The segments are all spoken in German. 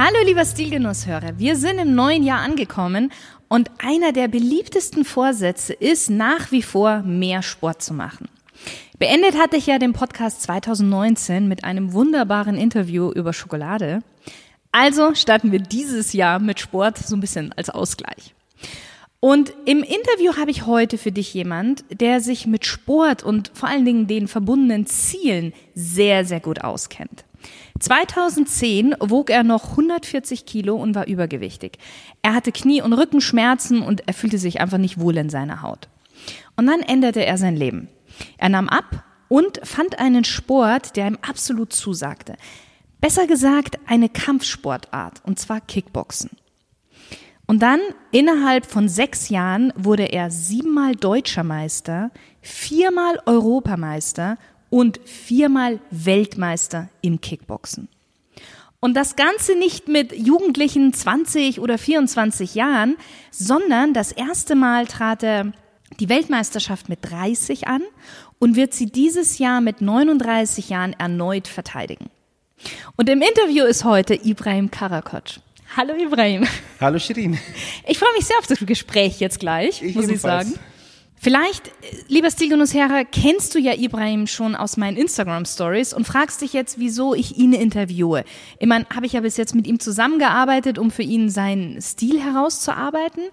Hallo lieber Stilgenusshörer, wir sind im neuen Jahr angekommen und einer der beliebtesten Vorsätze ist nach wie vor mehr Sport zu machen. Beendet hatte ich ja den Podcast 2019 mit einem wunderbaren Interview über Schokolade. Also starten wir dieses Jahr mit Sport so ein bisschen als Ausgleich. Und im Interview habe ich heute für dich jemand, der sich mit Sport und vor allen Dingen den verbundenen Zielen sehr, sehr gut auskennt. 2010 wog er noch 140 Kilo und war übergewichtig. Er hatte Knie- und Rückenschmerzen und er fühlte sich einfach nicht wohl in seiner Haut. Und dann änderte er sein Leben. Er nahm ab und fand einen Sport, der ihm absolut zusagte. Besser gesagt, eine Kampfsportart, und zwar Kickboxen. Und dann, innerhalb von sechs Jahren, wurde er siebenmal deutscher Meister, viermal Europameister und viermal Weltmeister im Kickboxen. Und das Ganze nicht mit Jugendlichen 20 oder 24 Jahren, sondern das erste Mal trat er die Weltmeisterschaft mit 30 an und wird sie dieses Jahr mit 39 Jahren erneut verteidigen. Und im Interview ist heute Ibrahim Karakoc. Hallo Ibrahim. Hallo Shirin. Ich freue mich sehr auf das Gespräch jetzt gleich, Ich muss ich ebenfalls. sagen. Vielleicht, lieber Stilgenussherr, kennst du ja Ibrahim schon aus meinen Instagram-Stories und fragst dich jetzt, wieso ich ihn interviewe. Meine, habe ich ja bis jetzt mit ihm zusammengearbeitet, um für ihn seinen Stil herauszuarbeiten.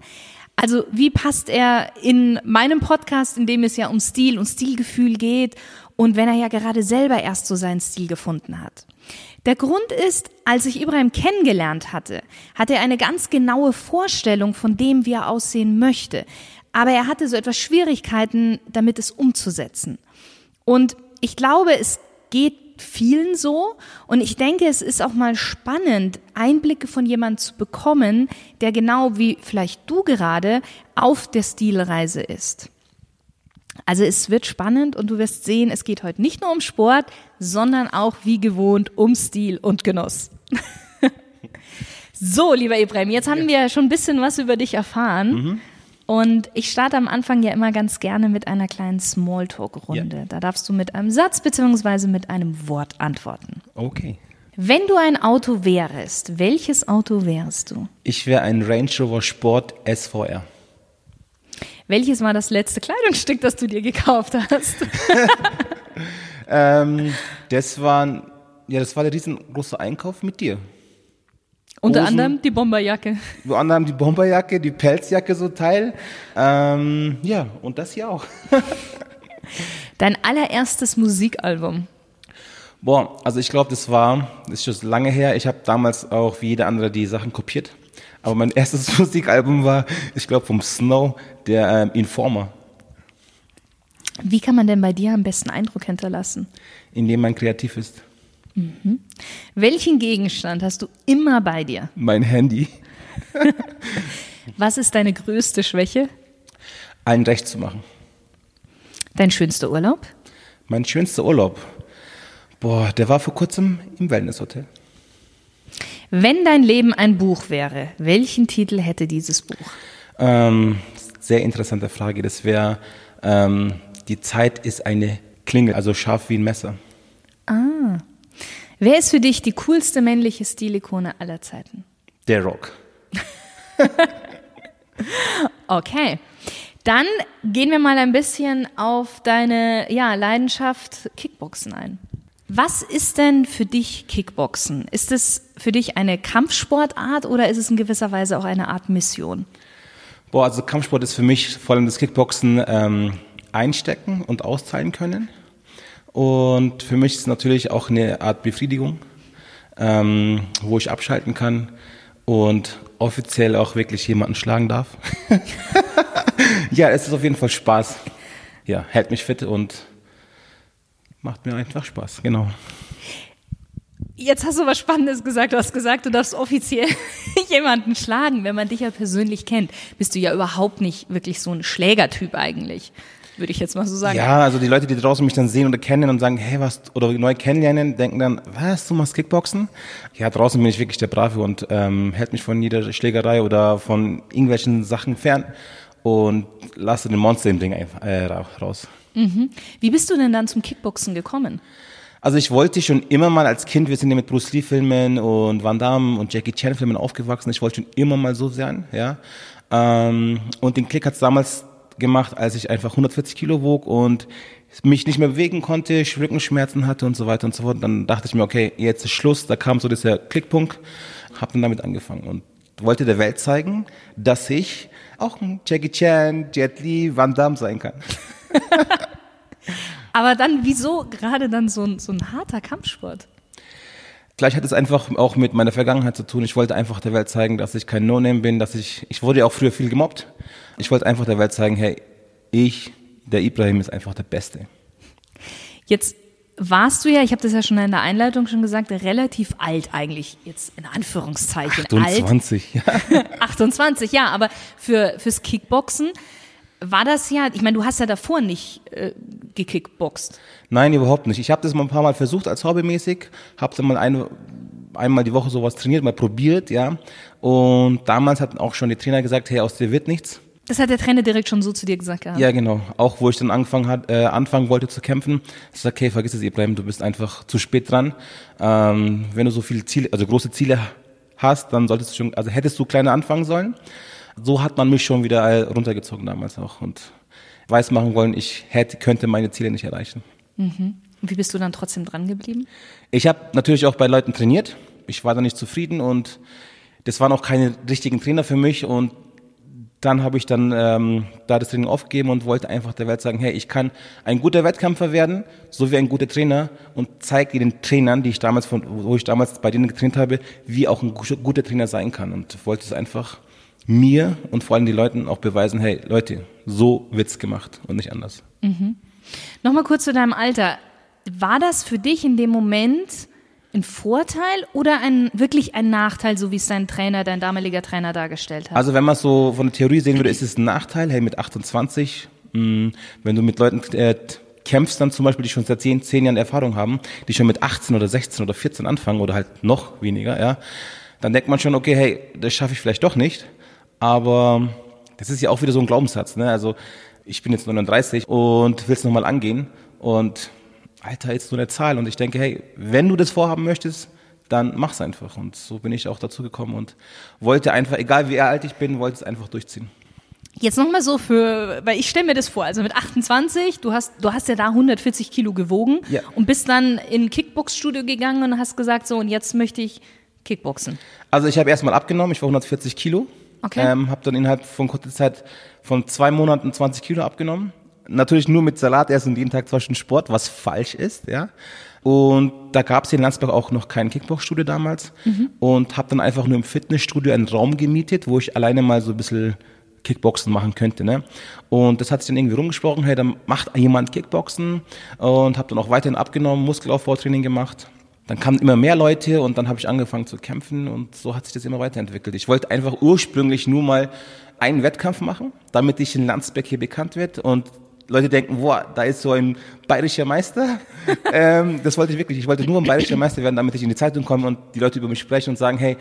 Also wie passt er in meinem Podcast, in dem es ja um Stil und Stilgefühl geht und wenn er ja gerade selber erst so seinen Stil gefunden hat? Der Grund ist, als ich Ibrahim kennengelernt hatte, hatte er eine ganz genaue Vorstellung von dem, wie er aussehen möchte. Aber er hatte so etwas Schwierigkeiten, damit es umzusetzen. Und ich glaube, es geht vielen so. Und ich denke, es ist auch mal spannend, Einblicke von jemandem zu bekommen, der genau wie vielleicht du gerade auf der Stilreise ist. Also es wird spannend und du wirst sehen, es geht heute nicht nur um Sport, sondern auch wie gewohnt um Stil und Genuss. so, lieber Ibrahim, jetzt haben wir schon ein bisschen was über dich erfahren. Und ich starte am Anfang ja immer ganz gerne mit einer kleinen Smalltalk-Runde. Ja. Da darfst du mit einem Satz beziehungsweise mit einem Wort antworten. Okay. Wenn du ein Auto wärst, welches Auto wärst du? Ich wäre ein Range Rover Sport SVR. Welches war das letzte Kleidungsstück, das du dir gekauft hast? Ähm, das war, ja, das war der riesengroße Einkauf mit dir. Unter Hosen. anderem die Bomberjacke. Wir anderen die Bomberjacke, die Pelzjacke so Teil. Ähm, ja, und das hier auch. Dein allererstes Musikalbum. Boah, also ich glaube, das war, das ist schon lange her. Ich habe damals auch wie jeder andere die Sachen kopiert. Aber mein erstes Musikalbum war, ich glaube, vom Snow, der ähm, Informer, Wie kann man denn bei dir am besten Eindruck hinterlassen? in dem man kreativ ist. Welchen Gegenstand hast du immer bei dir? Mein Handy. Was ist deine größte Schwäche? Allen recht zu machen. Dein schönster Urlaub? Mein schönster Urlaub. Boah, der war vor kurzem im Wellnesshotel. Wenn dein Leben ein Buch wäre, welchen Titel hätte dieses Buch? Ähm, sehr interessante Frage. Das wäre, ähm, die Zeit ist eine Klinge, also scharf wie ein Messer. Ah. Wer ist für dich die coolste männliche Stilikone aller Zeiten? Der Rock. Okay. Dann gehen wir mal ein bisschen auf deine ja, Leidenschaft Kickboxen ein. Was ist denn für dich Kickboxen? Ist es für dich eine Kampfsportart oder ist es in gewisser Weise auch eine Art Mission? Boah, also Kampfsport ist für mich vor allem das Kickboxen ähm, einstecken und austeilen können. Und für mich ist es natürlich auch eine Art Befriedigung, ähm, wo ich abschalten kann und offiziell auch wirklich jemanden schlagen darf. ja, es ist auf jeden Fall Spaß. Ja, hält mich fit und macht mir einfach Spaß, genau. Jetzt hast du was Spannendes gesagt. Du hast gesagt, du darfst offiziell jemanden schlagen, wenn man dich ja persönlich kennt. Bist du ja überhaupt nicht wirklich so ein Schlägertyp eigentlich, würde ich jetzt mal so sagen. Ja, also die Leute, die draußen mich dann sehen oder kennen und sagen, hey, was, oder neu kennenlernen, denken dann, was, du machst Kickboxen? Ja, draußen bin ich wirklich der Brave und ähm, hält mich von jeder Schlägerei oder von irgendwelchen Sachen fern und lasse den Monster im Ding äh, raus. Mhm. Wie bist du denn dann zum Kickboxen gekommen? Also ich wollte schon immer mal als Kind, wir sind ja mit Bruce Lee Filmen und Van Damme und Jackie Chan Filmen aufgewachsen, ich wollte schon immer mal so sein, ja. Ähm, und den Klick hat es damals gemacht, als ich einfach 140 Kilo wog und mich nicht mehr bewegen konnte, ich Rückenschmerzen hatte und so weiter und so fort. Dann dachte ich mir, okay, jetzt ist Schluss. Da kam so dieser Klickpunkt, habe dann damit angefangen und wollte der Welt zeigen, dass ich auch ein Jackie Chan, Jet Li, Van Damme sein kann. Aber dann, wieso gerade dann so ein, so ein harter Kampfsport? Gleich hat es einfach auch mit meiner Vergangenheit zu tun. Ich wollte einfach der Welt zeigen, dass ich kein No-Name bin, dass ich, ich wurde ja auch früher viel gemobbt. Ich wollte einfach der Welt zeigen, hey, ich, der Ibrahim ist einfach der Beste. Jetzt warst du ja, ich habe das ja schon in der Einleitung schon gesagt, relativ alt eigentlich, jetzt in Anführungszeichen 28, alt. ja. 28, ja, aber für, fürs Kickboxen war das ja, ich meine, du hast ja davor nicht äh, gekickboxt. Nein, überhaupt nicht. Ich habe das mal ein paar Mal versucht als hobbymäßig, habe dann mal eine, einmal die Woche sowas trainiert, mal probiert, ja. Und damals hatten auch schon die Trainer gesagt, hey, aus dir wird nichts. Das hat der Trainer direkt schon so zu dir gesagt, ja? Ja, genau. Auch wo ich dann angefangen hat, äh, anfangen wollte zu kämpfen, ich sag, okay, vergiss es, Ibrahim, du bist einfach zu spät dran. Ähm, wenn du so viele Ziele, also große Ziele hast, dann solltest du schon, also hättest du kleiner anfangen sollen so hat man mich schon wieder runtergezogen damals auch und weiß machen wollen, ich hätte, könnte meine Ziele nicht erreichen. Mhm. Wie bist du dann trotzdem dran geblieben? Ich habe natürlich auch bei Leuten trainiert. Ich war da nicht zufrieden und das waren auch keine richtigen Trainer für mich und dann habe ich dann ähm, da das Training aufgegeben und wollte einfach der Welt sagen, hey, ich kann ein guter Wettkämpfer werden, so wie ein guter Trainer und zeige den Trainern, die ich damals von, wo ich damals bei denen getraint habe, wie auch ein guter Trainer sein kann und wollte es einfach mir und vor allem die Leuten auch beweisen, hey Leute, so wird's gemacht und nicht anders. Mhm. Nochmal kurz zu deinem Alter. War das für dich in dem Moment ein Vorteil oder ein, wirklich ein Nachteil, so wie es dein Trainer, dein damaliger Trainer dargestellt hat? Also wenn man es so von der Theorie sehen würde, ist es ein Nachteil. Hey, mit 28, mh, hm, wenn du mit Leuten äh, kämpfst, dann zum Beispiel, die schon seit 10, 10 Jahren Erfahrung haben, die schon mit 18 oder 16 oder 14 anfangen oder halt noch weniger, ja, dann denkt man schon, okay, hey, das schaffe ich vielleicht doch nicht. Aber das ist ja auch wieder so ein Glaubenssatz. Ne? Also ich bin jetzt 39 und will es nochmal angehen. Und Alter, jetzt nur eine Zahl. Und ich denke, hey, wenn du das vorhaben möchtest, dann mach's einfach. Und so bin ich auch dazu gekommen und wollte einfach, egal wie alt ich bin, wollte es einfach durchziehen. Jetzt nochmal so für, weil ich stelle mir das vor, also mit 28, du hast, du hast ja da 140 Kilo gewogen ja. und bist dann in ein Kickbox-Studio gegangen und hast gesagt, so und jetzt möchte ich Kickboxen. Also ich habe erstmal abgenommen, ich war 140 Kilo Okay. Ähm, habe dann innerhalb von kurzer Zeit von zwei Monaten 20 Kilo abgenommen. Natürlich nur mit Salat, erst und jeden Tag zwei Stunden Sport, was falsch ist, ja. Und da gab es in Landsberg auch noch kein Kickbox-Studio damals. Mhm. Und habe dann einfach nur im Fitnessstudio einen Raum gemietet, wo ich alleine mal so ein bisschen Kickboxen machen könnte. Ne? Und das hat sich dann irgendwie rumgesprochen, hey, dann macht jemand Kickboxen und habe dann auch weiterhin abgenommen, Muskelaufbautraining gemacht dann kamen immer mehr Leute und dann habe ich angefangen zu kämpfen und so hat sich das immer weiterentwickelt. Ich wollte einfach ursprünglich nur mal einen Wettkampf machen, damit ich in Landsberg hier bekannt wird und Leute denken, boah, da ist so ein bayerischer Meister. ähm, das wollte ich wirklich. Ich wollte nur ein bayerischer Meister werden, damit ich in die Zeitung komme und die Leute über mich sprechen und sagen, hey,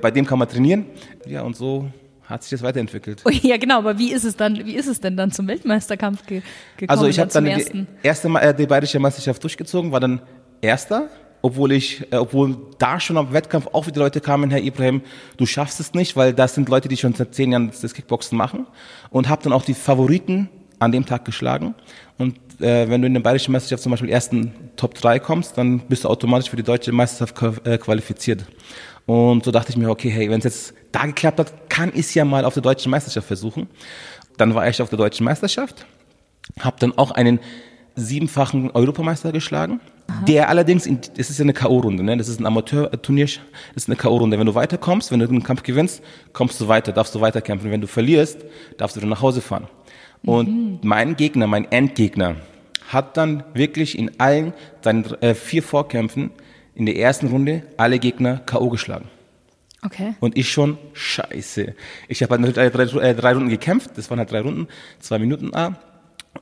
bei dem kann man trainieren. Ja, und so hat sich das weiterentwickelt. Oh, ja, genau, aber wie ist es dann, wie ist es denn dann zum Weltmeisterkampf ge gekommen? Also ich habe dann, dann die erste Mal äh, die bayerische Meisterschaft durchgezogen, war dann Erster obwohl ich, äh, obwohl da schon am Wettkampf auch wieder Leute kamen, Herr Ibrahim, du schaffst es nicht, weil das sind Leute, die schon seit zehn Jahren das Kickboxen machen und habe dann auch die Favoriten an dem Tag geschlagen. Und äh, wenn du in der bayerischen Meisterschaft zum Beispiel ersten Top 3 kommst, dann bist du automatisch für die deutsche Meisterschaft äh, qualifiziert. Und so dachte ich mir, okay, hey, wenn es jetzt da geklappt hat, kann ich es ja mal auf der deutschen Meisterschaft versuchen. Dann war ich auf der deutschen Meisterschaft, habe dann auch einen siebenfachen Europameister geschlagen Aha. Der allerdings, in, das ist ja eine K.O.-Runde, ne? das ist ein Amateurturnier, das ist eine K.O.-Runde. Wenn du weiterkommst, wenn du den Kampf gewinnst, kommst du weiter, darfst du weiterkämpfen. Wenn du verlierst, darfst du dann nach Hause fahren. Und mhm. mein Gegner, mein Endgegner, hat dann wirklich in allen seinen äh, vier Vorkämpfen in der ersten Runde alle Gegner K.O. geschlagen. Okay. Und ich schon, scheiße. Ich habe halt drei, drei, äh, drei Runden gekämpft, das waren halt drei Runden, zwei Minuten A.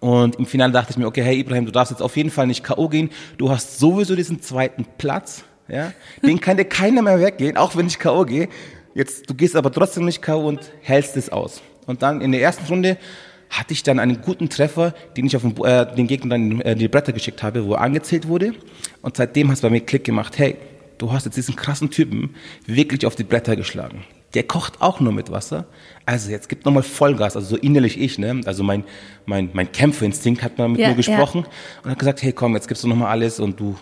Und im Finale dachte ich mir, okay, hey Ibrahim, du darfst jetzt auf jeden Fall nicht K.O. gehen. Du hast sowieso diesen zweiten Platz, ja. Den kann dir keiner mehr weggehen, auch wenn ich K.O. gehe. Jetzt, du gehst aber trotzdem nicht K.O. und hältst es aus. Und dann in der ersten Runde hatte ich dann einen guten Treffer, den ich auf den, äh, den Gegner dann äh, die Bretter geschickt habe, wo er angezählt wurde. Und seitdem hat es bei mir Klick gemacht, hey, du hast jetzt diesen krassen Typen wirklich auf die Bretter geschlagen. Der kocht auch nur mit Wasser. Also jetzt gibt nochmal Vollgas, also so innerlich ich, ne? Also mein, mein, mein Kämpferinstinkt hat mal mit Ja, mir gesprochen ja. und hat gesagt, hey komm, jetzt gibst du nochmal alles und du.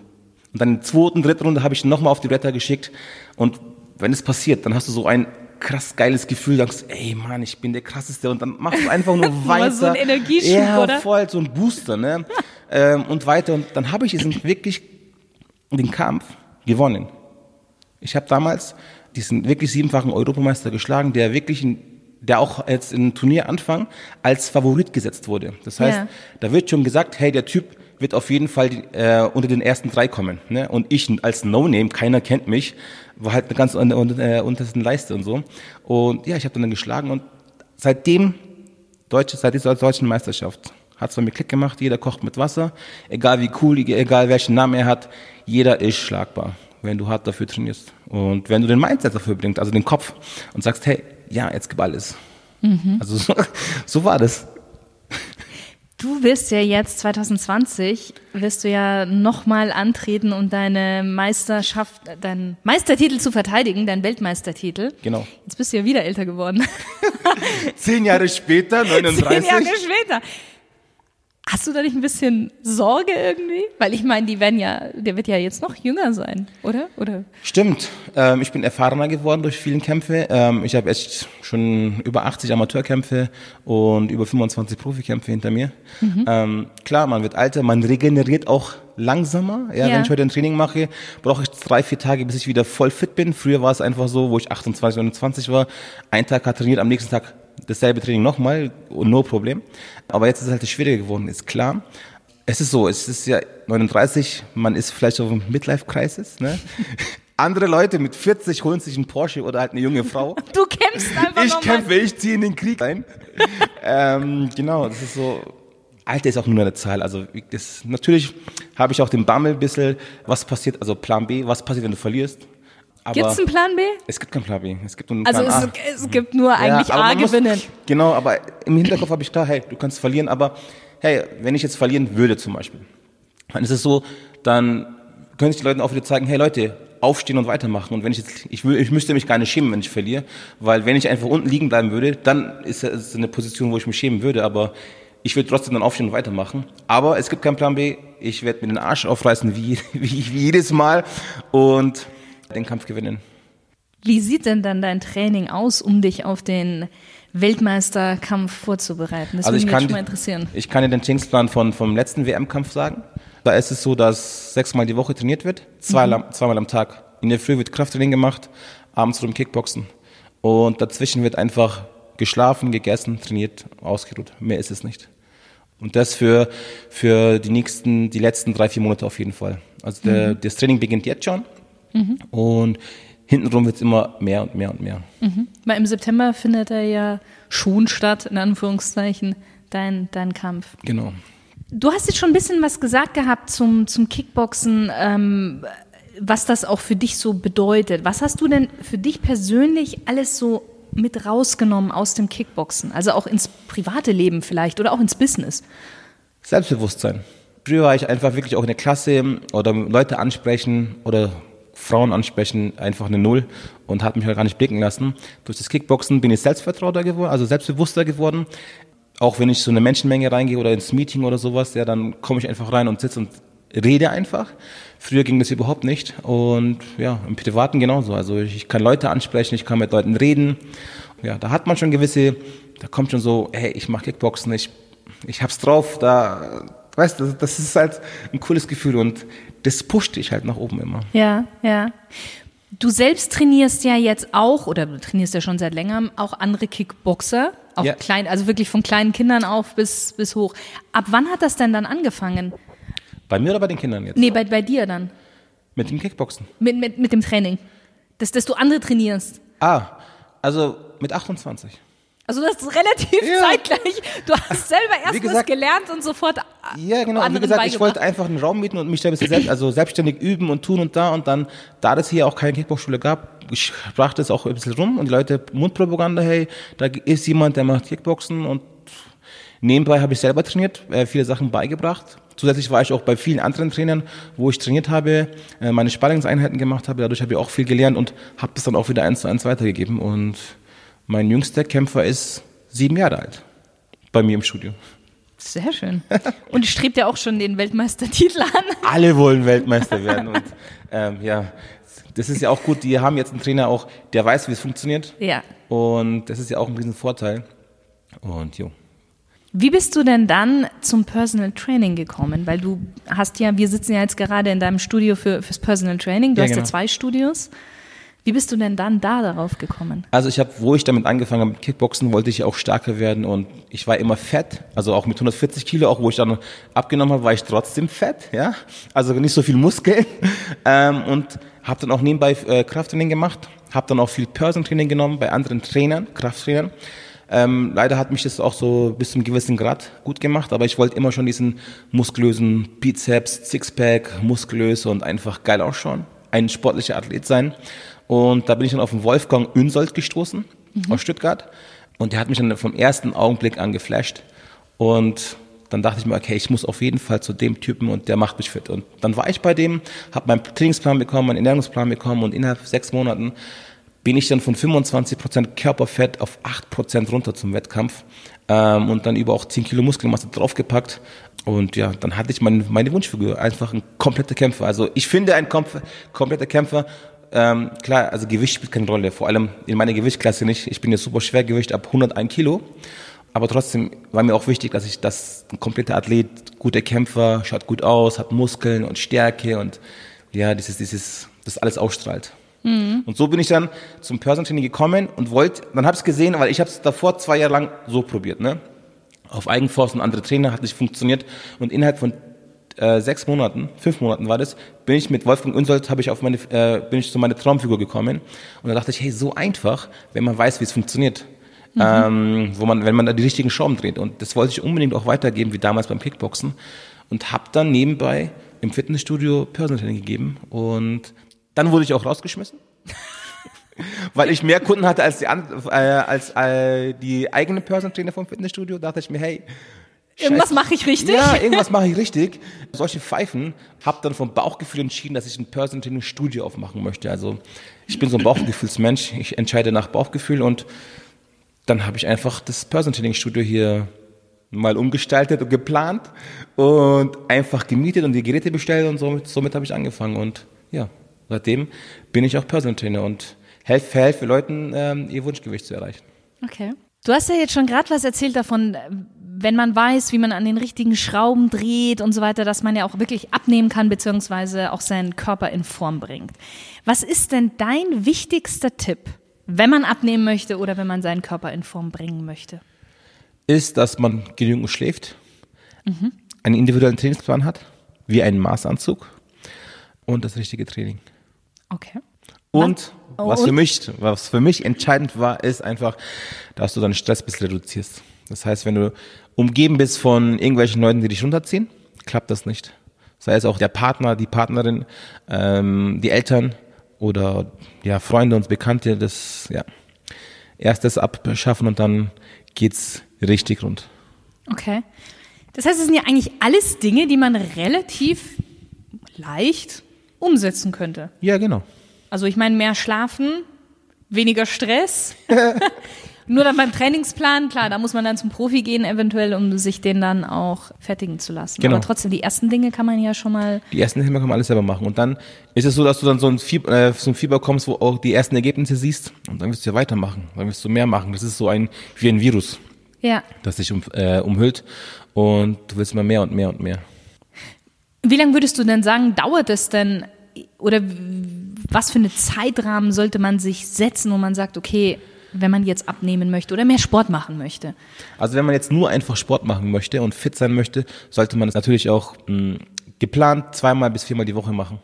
Und dann in der zweiten, dritten Runde habe ich nochmal auf die Bretter geschickt. Und wenn es passiert, dann hast du so ein krass geiles Gefühl, denkst, ey Mann, ich bin der krasseste und dann machst du einfach nur weiter. So ein Energieschub, ja, oder? voll, so ein Booster, ne? ähm, und weiter. Und dann habe ich diesen wirklich den Kampf gewonnen. Ich habe damals diesen wirklich siebenfachen Europameister geschlagen, der wirklich, in, der auch jetzt im Turnieranfang als Favorit gesetzt wurde. Das heißt, Ja. da wird schon gesagt, hey, der Typ wird auf jeden Fall äh, unter den ersten drei kommen. Ne? Und ich als No-Name, keiner kennt mich, war halt eine ganz unter, äh, untersten Leiste und so. Und ja, ich habe dann geschlagen und seitdem, deutsche, seit dieser deutschen Meisterschaft, hat es bei mir Klick gemacht, jeder kocht mit Wasser, egal wie cool, egal welchen Namen er hat, jeder ist schlagbar, wenn du hart dafür trainierst. Und wenn du den Mindset dafür bringst, also den Kopf, und sagst, hey, ja, jetzt gib alles. Also so, so war das. Du wirst ja jetzt 2020 wirst du ja nochmal antreten, um deine Meisterschaft, deinen Meistertitel zu verteidigen, deinen Weltmeistertitel. Genau. Jetzt bist du ja wieder älter geworden. Zehn Jahre später, 39. Zehn Jahre später. Hast du da nicht ein bisschen Sorge irgendwie? Weil ich meine, die werden ja, der wird ja jetzt noch jünger sein, oder? Oder? Stimmt. Ähm, ich bin erfahrener geworden durch vielen Kämpfe. Ähm, ich habe echt schon über 80 Amateurkämpfe und über 25 Profikämpfe hinter mir. Ähm, klar, man wird älter, man regeneriert auch langsamer. Ja, Ja. Wenn ich heute ein Training mache, brauche ich drei, vier Tage, bis ich wieder voll fit bin. Früher war es einfach so, wo ich 28, 29 war, ein Tag hat trainiert, am nächsten Tag dasselbe Training nochmal und no Problem. Aber jetzt ist es halt schwieriger geworden, ist klar. Es ist so, es ist ja 39, man ist vielleicht auf einem Midlife-Crisis. Ne? Andere Leute mit 40 holen sich einen Porsche oder halt eine junge Frau. Du kämpfst einfach Ich kämpfe, ich ziehe in den Krieg ein. ähm, genau, das ist so. Alter ist auch nur eine Zahl. Also das, natürlich habe ich auch den Bammel ein bisschen, was passiert, also Plan B, was passiert, wenn du verlierst. Aber Gibt's einen Plan B? es gibt keinen Plan B. Es gibt nur einen Also Plan es, A. es gibt nur eigentlich aber A man muss- gewinnen. Genau, aber im Hinterkopf habe ich klar, hey, du kannst verlieren, aber hey, wenn ich jetzt verlieren würde zum Beispiel, dann ist es so, dann könnte ich den Leuten auch wieder zeigen, hey Leute, aufstehen und weitermachen. Und wenn ich jetzt, ich, will, ich müsste mich gar nicht schämen, wenn ich verliere, weil wenn ich einfach unten liegen bleiben würde, dann ist es eine Position, wo ich mich schämen würde, aber ich würde trotzdem dann aufstehen und weitermachen. Aber es gibt keinen Plan B. Ich werde mir den Arsch aufreißen, wie, wie, wie jedes Mal und den Kampf gewinnen. Wie sieht denn dann dein Training aus, um dich auf den Weltmeisterkampf vorzubereiten? Das Also würde ich mich kann, schon mal interessieren. ich kann dir den Trainingsplan von, vom letzten WM-Kampf sagen. Da ist es so, dass sechsmal die Woche trainiert wird, zweimal, Mhm. zweimal am Tag. In der Früh wird Krafttraining gemacht, abends rum Kickboxen. Und dazwischen wird einfach geschlafen, gegessen, trainiert, ausgeruht. Mehr ist es nicht. Und das für, für die nächsten, die letzten drei, vier Monate auf jeden Fall. Also der, Mhm. das Training beginnt jetzt schon. Und hintenrum wird es immer mehr und mehr und mehr. Weil im September findet er ja schon statt, in Anführungszeichen, dein, dein Kampf. Genau. Du hast jetzt schon ein bisschen was gesagt gehabt zum, zum Kickboxen, ähm, was das auch für dich so bedeutet. Was hast du denn für dich persönlich alles so mit rausgenommen aus dem Kickboxen? Also auch ins private Leben vielleicht oder auch ins Business? Selbstbewusstsein. Früher war ich einfach wirklich auch in der Klasse oder Leute ansprechen oder Frauen ansprechen, einfach eine Null und hat mich halt gar nicht blicken lassen. Durch das Kickboxen bin ich selbstvertrauter geworden, also selbstbewusster geworden. Auch wenn ich so eine Menschenmenge reingehe oder ins Meeting oder sowas, ja, dann komme ich einfach rein und sitze und rede einfach. Früher ging das überhaupt nicht und ja, im Privaten genauso. Also ich kann Leute ansprechen, ich kann mit Leuten reden. Ja, da hat man schon gewisse, da kommt schon so, hey, ich mache Kickboxen, ich, ich hab's drauf, da, weißt du, das ist halt ein cooles Gefühl und das pusht dich halt nach oben immer. Ja, ja. Du selbst trainierst ja jetzt auch, oder du trainierst ja schon seit längerem, auch andere Kickboxer. Auch Ja. klein, also wirklich von kleinen Kindern auf bis, bis hoch. Ab wann hat das denn dann angefangen? Bei mir oder bei den Kindern jetzt? Nee, bei, bei dir dann. Mit dem Kickboxen. Mit, mit, mit dem Training. Dass, dass du andere trainierst. Ah, also mit 28. Also das ist relativ Ja. zeitgleich. Du hast selber erst was gesagt- gelernt und sofort Ja, genau. Wie anderen gesagt, ich wollte einfach einen Raum mieten und mich da ein bisschen selbst, also selbstständig üben und tun und da und dann, da das hier auch keine Kickboxschule gab, ich brachte es auch ein bisschen rum und die Leute Mundpropaganda, hey, da ist jemand, der macht Kickboxen und nebenbei habe ich selber trainiert, äh, viele Sachen beigebracht. Zusätzlich war ich auch bei vielen anderen Trainern, wo ich trainiert habe, äh, meine Sparringseinheiten gemacht habe, dadurch habe ich auch viel gelernt und habe das dann auch wieder eins zu eins weitergegeben und mein jüngster Kämpfer ist sieben Jahre alt bei mir im Studio. Sehr schön. Und strebt ja auch schon den Weltmeistertitel an. alle wollen Weltmeister werden. Und ähm, ja, das ist ja auch gut. Die haben jetzt einen Trainer auch, der weiß, wie es funktioniert. Ja. Und das ist ja auch ein riesen Vorteil. Und jo. Wie bist du denn dann zum Personal Training gekommen? Weil du hast ja, wir sitzen ja jetzt gerade in deinem Studio für, fürs Personal Training. Du Ja, hast ja genau. zwei Studios. Wie bist du denn dann da darauf gekommen? Also ich habe, wo ich damit angefangen habe mit Kickboxen, wollte ich auch stärker werden und ich war immer fett, also auch mit 140 Kilo, auch wo ich dann abgenommen habe, war ich trotzdem fett, ja, also nicht so viel Muskeln ähm, und habe dann auch nebenbei äh, Krafttraining gemacht, habe dann auch viel Personal-Training genommen bei anderen Trainern, Krafttrainern. Ähm, leider hat mich das auch so bis zum gewissen Grad gut gemacht, aber ich wollte immer schon diesen muskulösen Bizeps, Sixpack, muskulös und einfach geil ausschauen, ein sportlicher Athlet sein. Und da bin ich dann auf den Wolfgang Unsold gestoßen aus Stuttgart. Und der hat mich dann vom ersten Augenblick an geflasht. Und dann dachte ich mir, okay, ich muss auf jeden Fall zu dem Typen und der macht mich fit. Und dann war ich bei dem, habe meinen Trainingsplan bekommen, meinen Ernährungsplan bekommen und innerhalb sechs Monaten bin ich dann von 25% Körperfett auf 8% runter zum Wettkampf ähm, und dann über auch 10 Kilo Muskelmasse draufgepackt. Und ja, dann hatte ich mein, meine Wunschfigur, einfach ein kompletter Kämpfer. Also ich finde, ein Kompf kompletter Kämpfer, ähm, klar, also Gewicht spielt keine Rolle, vor allem in meiner Gewichtsklasse nicht. Ich bin jetzt super Schwergewicht ab 101 Kilo. Aber trotzdem war mir auch wichtig, dass ich das ein kompletter Athlet, guter Kämpfer, schaut gut aus, hat Muskeln und Stärke und ja, dieses, dieses, das alles ausstrahlt. Und so bin ich dann zum Personal Training gekommen und wollte, dann habe ich es gesehen, weil ich habe es davor zwei Jahre lang so probiert, ne? Auf Eigenforst und andere Trainer hat nicht funktioniert und innerhalb von äh, sechs Monaten, fünf Monaten war das, bin ich mit Wolfgang Unsold, habe ich auf meine, äh, bin ich zu meiner Traumfigur gekommen und da dachte ich, hey, so einfach, wenn man weiß, wie es funktioniert. Ähm, wo man, wenn man da die richtigen Schrauben dreht. Und das wollte ich unbedingt auch weitergeben, wie damals beim Kickboxen. Und habe dann nebenbei im Fitnessstudio Personal Training gegeben. Und dann wurde ich auch rausgeschmissen. Weil ich mehr Kunden hatte als die, äh, als äh, die eigenen Personal Trainer vom Fitnessstudio, dachte ich mir, hey, Irgendwas mache ich richtig. Ja, irgendwas mache ich richtig. Solche Pfeifen, habe dann vom Bauchgefühl entschieden, dass ich ein Personal Training Studio aufmachen möchte. Also ich bin so ein Bauchgefühlsmensch. Ich entscheide nach Bauchgefühl und dann habe ich einfach das Personal Training Studio hier mal umgestaltet und geplant und einfach gemietet und die Geräte bestellt und somit, somit habe ich angefangen und ja, seitdem bin ich auch Personal Trainer und helfe, helfe Leuten, ähm, ihr Wunschgewicht zu erreichen. Okay. Du hast ja jetzt schon gerade was erzählt davon, wenn man weiß, wie man an den richtigen Schrauben dreht und so weiter, dass man ja auch wirklich abnehmen kann, beziehungsweise auch seinen Körper in Form bringt. Was ist denn dein wichtigster Tipp, wenn man abnehmen möchte oder wenn man seinen Körper in Form bringen möchte? ist, dass man genügend schläft, einen individuellen Trainingsplan hat, wie einen Maßanzug und das richtige Training. Okay. Und Oh, was für mich, was für mich entscheidend war, ist einfach, dass du deinen Stress ein bisschen reduzierst. Das heißt, wenn du umgeben bist von irgendwelchen Leuten, die dich runterziehen, klappt das nicht. Sei es auch der Partner, die Partnerin, ähm, die Eltern oder ja Freunde und Bekannte. Das ja erst das abschaffen und dann geht's richtig rund. Okay. Das heißt, es sind ja eigentlich alles Dinge, die man relativ leicht umsetzen könnte. Ja, genau. Also ich meine, mehr schlafen, weniger Stress. Nur dann beim Trainingsplan, klar, da muss man dann zum Profi gehen, eventuell, um sich den dann auch fertigen zu lassen. Genau. Aber trotzdem, die ersten Dinge kann man ja schon mal. Die ersten Hilfe kann man alles selber machen. Und dann ist es so, dass du dann so ein, Fieber, äh, so ein Fieber kommst, wo auch die ersten Ergebnisse siehst. Und dann wirst du ja weitermachen. Dann wirst du mehr machen. Das ist so ein, wie ein Virus, Ja. das dich um, äh, umhüllt. Und du willst immer mehr und mehr und mehr. Wie lange würdest du denn sagen, dauert es denn, oder was für eine Zeitrahmen sollte man sich setzen, wo man sagt, okay, wenn man jetzt abnehmen möchte oder mehr Sport machen möchte? Also wenn man jetzt nur einfach Sport machen möchte und fit sein möchte, sollte man es natürlich auch mh, geplant zweimal bis viermal die Woche machen.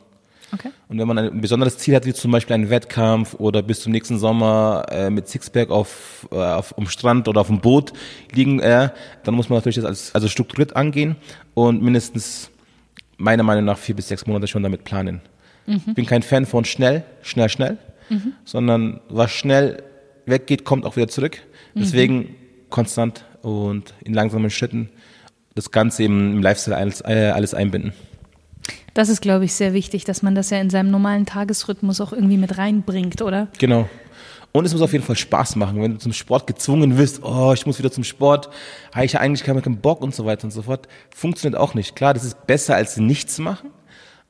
Okay. Und wenn man ein besonderes Ziel hat, wie zum Beispiel einen Wettkampf oder bis zum nächsten Sommer äh, mit Sixpack auf, äh, auf um Strand oder auf dem Boot liegen, äh, dann muss man natürlich das als, also strukturiert angehen und mindestens meiner Meinung nach vier bis sechs Monate schon damit planen. Ich bin kein Fan von schnell, schnell, schnell, sondern was schnell weggeht, kommt auch wieder zurück. Deswegen konstant und in langsamen Schritten das Ganze eben im Lifestyle alles, äh, alles einbinden. Das ist, glaube ich, sehr wichtig, dass man das ja in seinem normalen Tagesrhythmus auch irgendwie mit reinbringt, oder? Genau. Und es muss auf jeden Fall Spaß machen. Wenn du zum Sport gezwungen wirst, oh, ich muss wieder zum Sport, habe ich ja eigentlich keinen Bock und so weiter und so fort, funktioniert auch nicht. Klar, das ist besser als nichts machen,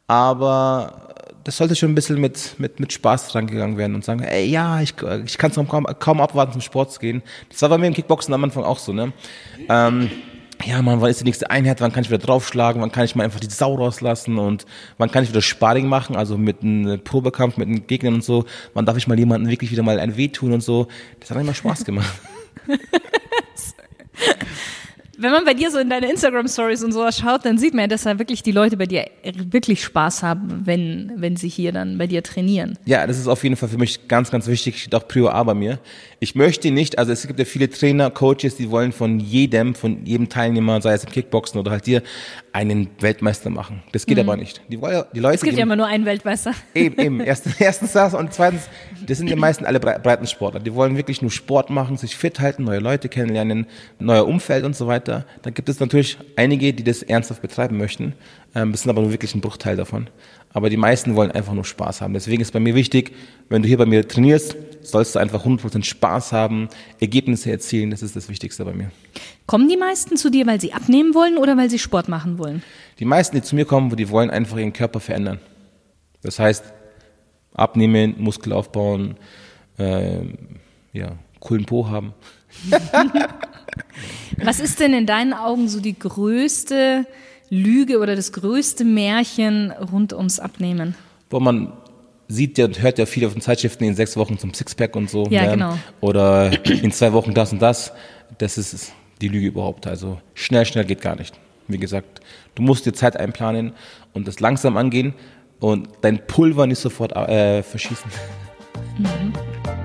aber das sollte schon ein bisschen mit, mit, mit Spaß rangegangen werden und sagen, ey, ja, ich, ich kann es kaum, kaum abwarten, zum Sport zu gehen. Das war bei mir im Kickboxen am Anfang auch so, ne? Ähm, ja, man, wann ist die nächste Einheit, wann kann ich wieder draufschlagen, wann kann ich mal einfach die Sau rauslassen und wann kann ich wieder Sparring machen, also mit einem Probekampf, mit den Gegnern und so, wann darf ich mal jemandem wirklich wieder mal ein Weh tun und so. Das hat immer Spaß gemacht. Wenn man bei dir so in deine Instagram-Stories und sowas schaut, dann sieht man ja, dass da wirklich die Leute bei dir wirklich Spaß haben, wenn, wenn sie hier dann bei dir trainieren. Ja, das ist auf jeden Fall für mich ganz, ganz wichtig, steht auch Prio A bei mir. Ich möchte nicht, also es gibt ja viele Trainer, Coaches, die wollen von jedem, von jedem Teilnehmer, sei es im Kickboxen oder halt dir, einen Weltmeister machen. Das geht mhm. aber nicht. Die, wollen, die Leute es gibt geben, ja immer nur einen Weltmeister. Eben, eben. Erstens, erstens das und zweitens, das sind die meisten alle Breitensportler. Die wollen wirklich nur Sport machen, sich fit halten, neue Leute kennenlernen, neuer Umfeld und so weiter. Dann gibt es natürlich einige, die das ernsthaft betreiben möchten. Ähm, das sind aber nur wirklich ein Bruchteil davon. Aber die meisten wollen einfach nur Spaß haben. Deswegen ist bei mir wichtig, wenn du hier bei mir trainierst, sollst du einfach 100% Spaß haben, Ergebnisse erzielen. Das ist das Wichtigste bei mir. Kommen die meisten zu dir, weil sie abnehmen wollen oder weil sie Sport machen wollen? Die meisten, die zu mir kommen, die wollen einfach ihren Körper verändern. Das heißt, abnehmen, Muskel aufbauen, äh, ja, coolen Po haben. Was ist denn in deinen Augen so die größte Lüge oder das größte Märchen rund ums Abnehmen? Wo man sieht ja und hört ja viel auf den Zeitschriften in sechs Wochen zum Sixpack und so. Ja, ne? genau. Oder in zwei Wochen das und das. Das ist die Lüge überhaupt. Also schnell, schnell geht gar nicht. Wie gesagt, du musst dir Zeit einplanen und das langsam angehen und dein Pulver nicht sofort äh, verschießen. Mhm.